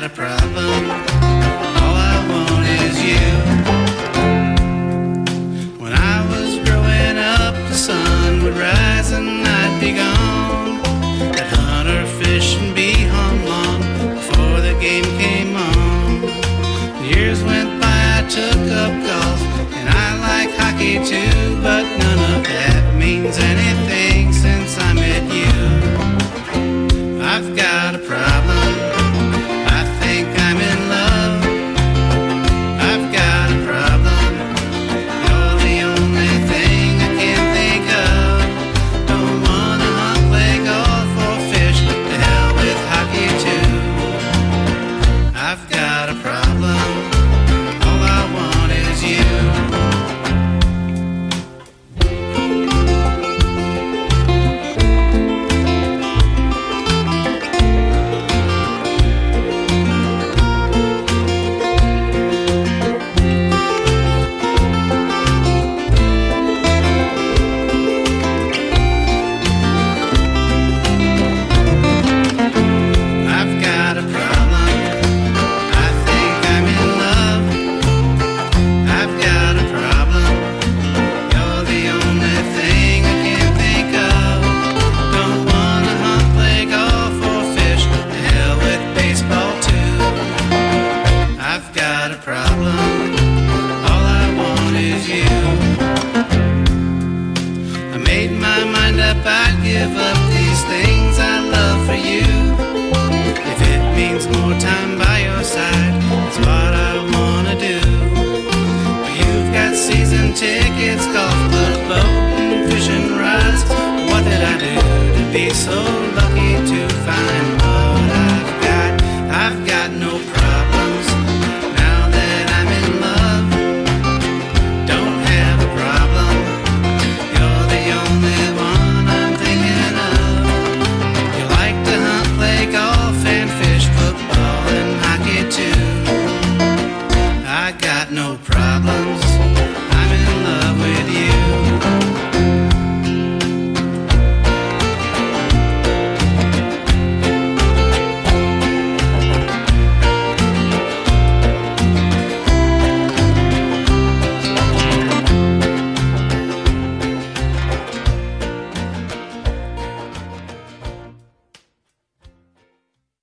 not a problem. All I want is you. When I was growing up, the sun would rise and I'd be gone. I'd hunt or fish and give up these things I love for you. If it means more time by your side, that's what I wanna do. But you've got season tickets, called.